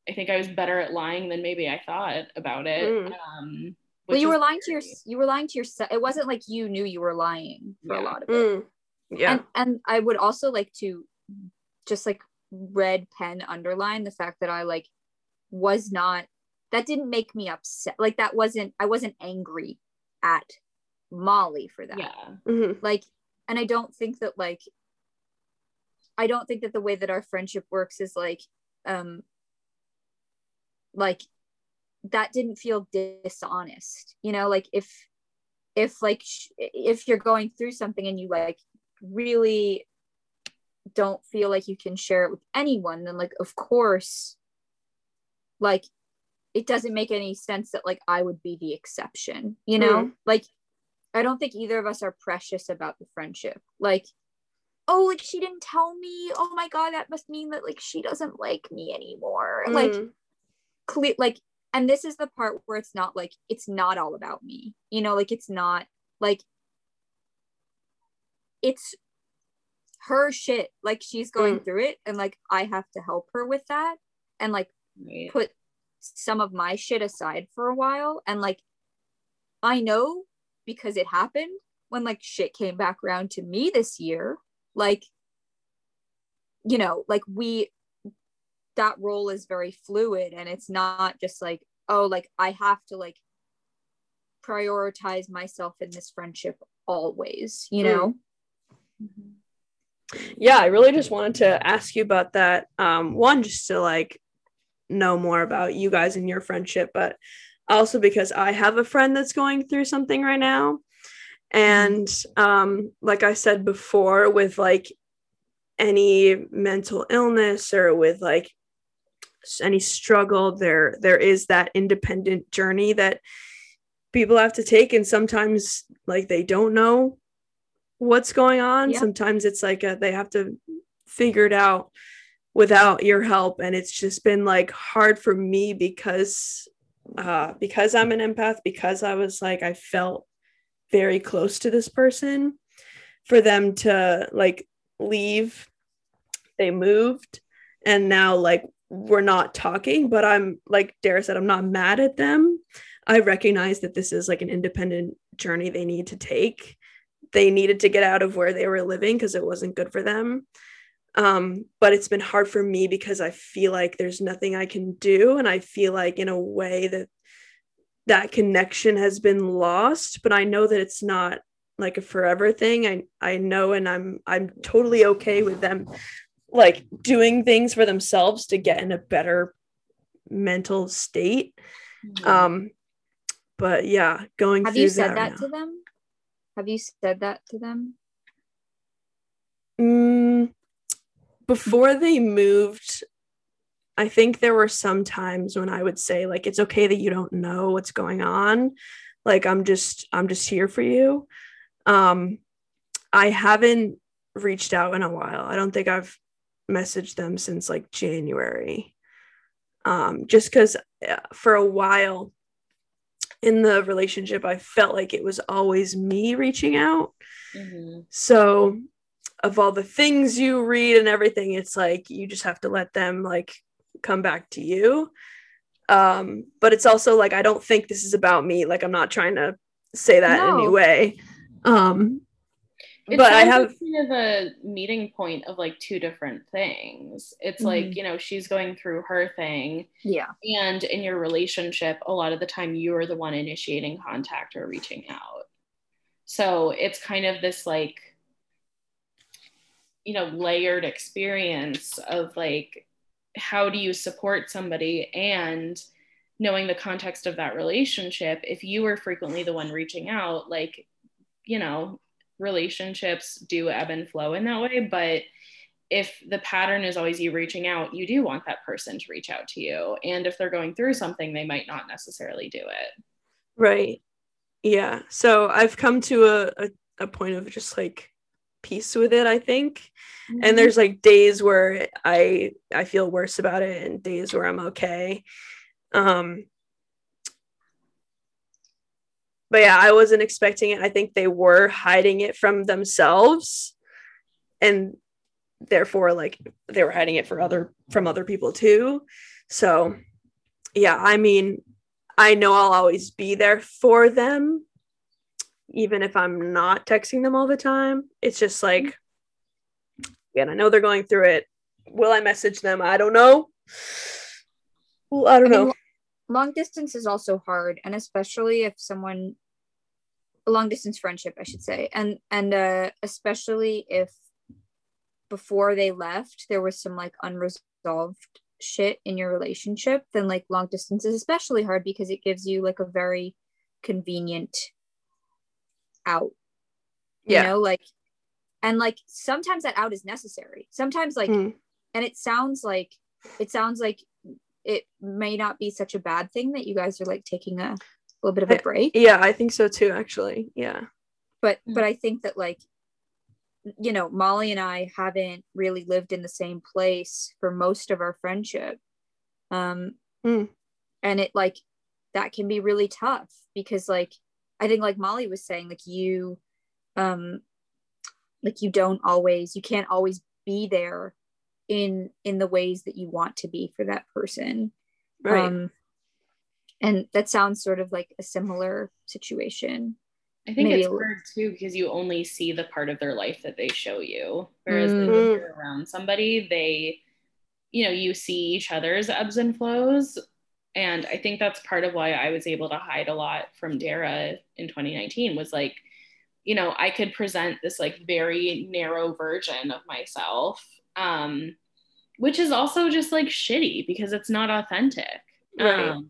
I think I was better at lying than maybe I thought about it. Mm. Um Well, you were lying to your you were lying to yourself. It wasn't like you knew you were lying for a lot of it. Mm. Yeah. And and I would also like to just like red pen underline the fact that I like was not that didn't make me upset. Like that wasn't I wasn't angry at Molly for that. Yeah. Mhm. Like and I don't think that like I don't think that the way that our friendship works is like um like that didn't feel dishonest. You know, like if if like sh- if you're going through something and you like really don't feel like you can share it with anyone then like of course like it doesn't make any sense that like I would be the exception you know? Like I don't think either of us are precious about the friendship. Like oh like she didn't tell me. Oh my god that must mean that like she doesn't like me anymore. Like Mm. clear like and this is the part where it's not like it's not all about me you know? Like it's not like it's her shit like she's going through it and like i have to help her with that and like Right. put some of my shit aside for a while and like i know because it happened when like shit came back around to me this year like you know like we that role is very fluid and it's not just like oh like i have to like prioritize myself in this friendship always, you Mm. know? Yeah i really just wanted to ask you about that. Um one just to like know more about you guys and your friendship but also because i have a friend that's going through something right now. And um like i said before with like any mental illness or with like any struggle there there is that independent journey that people have to take. And sometimes like they don't know what's going on. Yeah. sometimes it's like a, they have to figure it out without your help. And it's just been like hard for me because uh because i'm an empath because i was like i felt very close to this person for them to like leave. They moved and now like we're not talking but i'm like dara said i'm not mad at them. I recognize that this is like an independent journey they need to take they needed to get out of where they were living because it wasn't good for them. Um but it's been hard for me because i feel like there's nothing i can do and i feel like in a way that that connection has been lost but i know that it's not like a forever thing. I i know and i'm i'm totally okay with them like doing things for themselves to get in a better mental state. Um but yeah going Have through you said that, that to them? Have you said that to them? Mm, before they moved i think there were some times when i would say like it's okay that you don't know what's going on. Like i'm just i'm just here for you. Um i haven't reached out in a while. I don't think i've messaged them since like january. Um just because for a while in the relationship i felt like it was always me reaching out. Mhm. so of all the things you read and everything it's like you just have to let them like come back to you. Um but it's also like i don't think this is about me. Like i'm not trying to say that in any way. Um It but i have kind of a meeting point of like two different things. It's like, Mhm. you know, she's going through her thing. Yeah. And in your relationship, a lot of the time you're the one initiating contact or reaching out. So it's kind of this like, you know, layered experience of like, how do you support somebody and knowing the context of that relationship, if you were frequently the one reaching out, like, you know, relationships do ebb and flow in that way. But if the pattern is always you reaching out, you do want that person to reach out to you. And if they're going through something, they might not necessarily do it. right yeah so i've come to a, a, a point of just like peace with it i think and there's like days where i i feel worse about it and days where i'm okay um but yeah i wasn't expecting it. I think they were hiding it from themselves and therefore like they were hiding it for other from other people too. So yeah i mean i know i'll always be there for them even if i'm not texting them all the time. It's just like again i know they're going through it. Will i message them? I don't know. Well i don't know long distance is also hard and especially if someone a long distance friendship i should say and and uh especially if before they left there was some like unresolved shit in your relationship then like long distance is especially hard because it gives you like a very convenient out you Yeah. know like and like sometimes that out is necessary sometimes like Mm. and it sounds like it sounds like it may not be such a bad thing that you guys are like taking a little bit of a break yeah i think so too actually yeah but Mm. but i think that like you know molly and i haven't really lived in the same place for most of our friendship um Mm. and it like that can be really tough because like i think like molly was saying like you um like you don't always you can't always be there in in the ways that you want to be for that person right um and that sounds sort of like a similar situation I think Maybe it's hard too because you only see the part of their life that they show you. Whereas like, Mm. if you're around somebody, they, you know, you see each other's ebbs and flows and I think that's part of why I was able to hide a lot from Dara in 2019 was like, you know, I could present this like very narrow version of myself, um, which is also just like shitty because it's not authentic. Right. Um,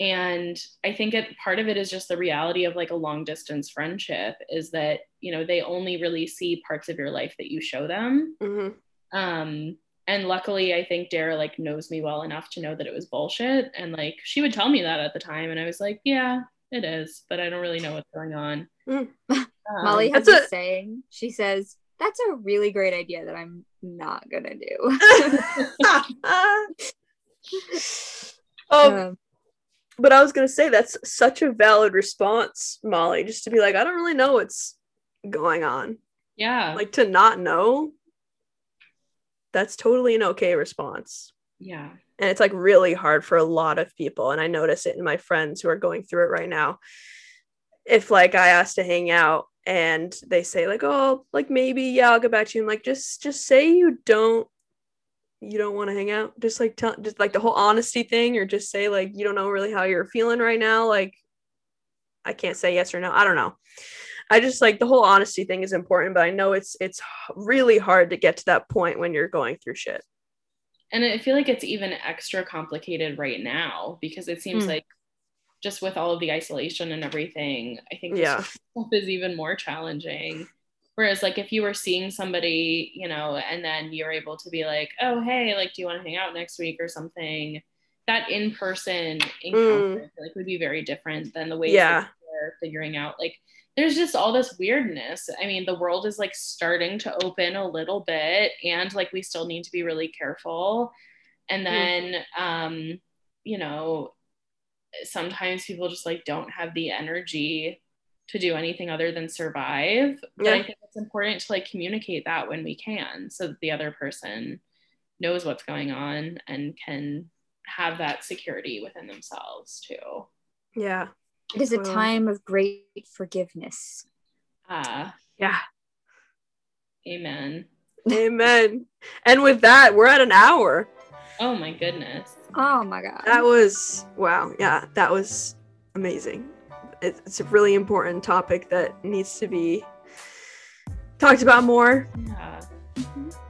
and I think it part of it is just the reality of like a long distance friendship is that, you know, they only really see parts of your life that you show them. Mhm. Um, and luckily i think dara like knows me well enough to know that it was bullshit and like she would tell me that at the time and i was like yeah it is but i don't really know what's going on Mm. Um, Molly has That's a a- saying. She says, "That's a really great idea that I'm not gonna do." um, Um, but I was gonna say that's such a valid response, Molly, just to be like, I don't really know what's going on. yeah Like to not know, that's totally an okay response. yeah And it's like really hard for a lot of people. And I notice it in my friends who are going through it right now. If like I ask to hang out and they say, like, oh, like maybe, yeah, I'll get back to you. I'm like, just just say you don't you don't want to hang out. Just like tell just like the whole honesty thing, or just say like you don't know really how you're feeling right now. Like I can't say yes or no. I don't know. I just like the whole honesty thing is important, but I know it's it's really hard to get to that point when you're going through shit. and i feel like it's even extra complicated right now because it seems Hmm. like just with all of the isolation and everything i think this Yeah. stuff is even more challenging. Whereas like if you were seeing somebody you know and then you're able to be like oh hey like do you want to hang out next week or something? That in-person encounter I feel like would be very different than the way Yeah. they're figuring out like there's just all this weirdness. I mean the world is like starting to open a little bit and like we still need to be really careful. And then um you know sometimes people just like don't have the energy to do anything other than survive but Yeah. i think it's important to like communicate that when we can so that the other person knows what's going on and can have that security within themselves too Yeah. it is a time of great forgiveness. ah Yeah. amen Amen. And with that, we're at an hour. Oh my goodness Oh my god. That was wow. Yeah, that was amazing. It's a really important topic that needs to be talked about more. yeah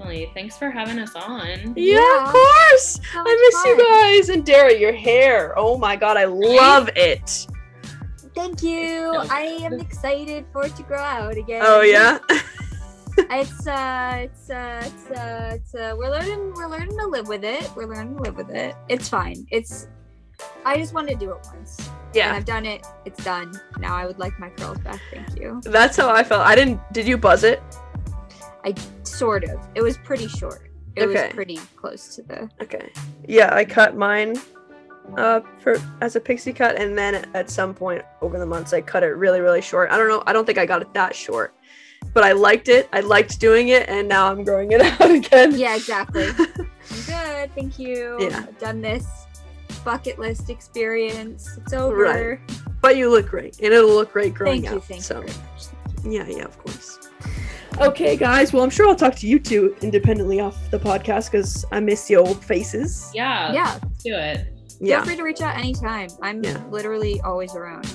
Emily, thanks for having us on Yeah, Yeah. of course. I much miss you guys and Dara. Your hair. Oh my god, I love it. Thank you. So I am excited for it to grow out again. Oh yeah. It's uh, it's uh, it's uh, it's uh, we're learning, we're learning to live with it. We're learning to live with it. It's fine. It's. I just wanted to do it once. yeah And. I've done it. It's done. Now I would like my curls back. Thank you. That's how I felt. I didn't. Did you buzz it? I sort of. It was pretty short. It Okay. was pretty close to the. Okay. Yeah, I cut mine uh for as a pixie cut and then at some point over the months I cut it really really short. I don't know. I don't think I got it that short. But I liked it. I liked doing it and now I'm growing it out again. Yeah, exactly. I'm good. Thank you. Yeah. I've done this bucket list experience. It's over. Right. But you look great and it'll look great growing Thank you. out. Thank so you very much. yeah, yeah, of course. Okay, guys. Well, I'm sure I'll talk to you two independently off the podcast because I miss the old faces. yeah Yeah. let's do it Yeah. Feel free to reach out anytime. I'm Yeah. literally always around.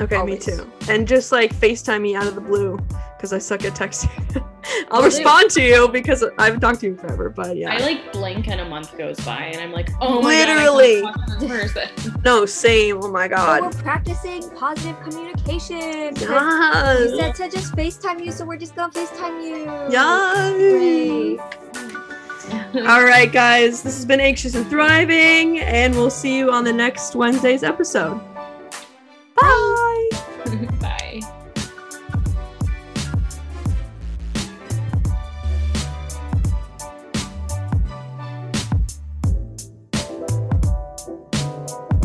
Okay, Always. me too. And just like FaceTime me out of the blue because I suck at texting. I'll Will do. respond to you because I haven't talked to you forever. But yeah, I like blink and a month goes by and I'm like, oh my Literally. god, I can't talk to this person. no, same. Oh my So god. we're practicing positive communication. because Yes. You said to just FaceTime you, so we're just gonna FaceTime you. Yes. Great. All right, guys. This has been Anxious and Thriving, and we'll see you on the next Wednesday's episode.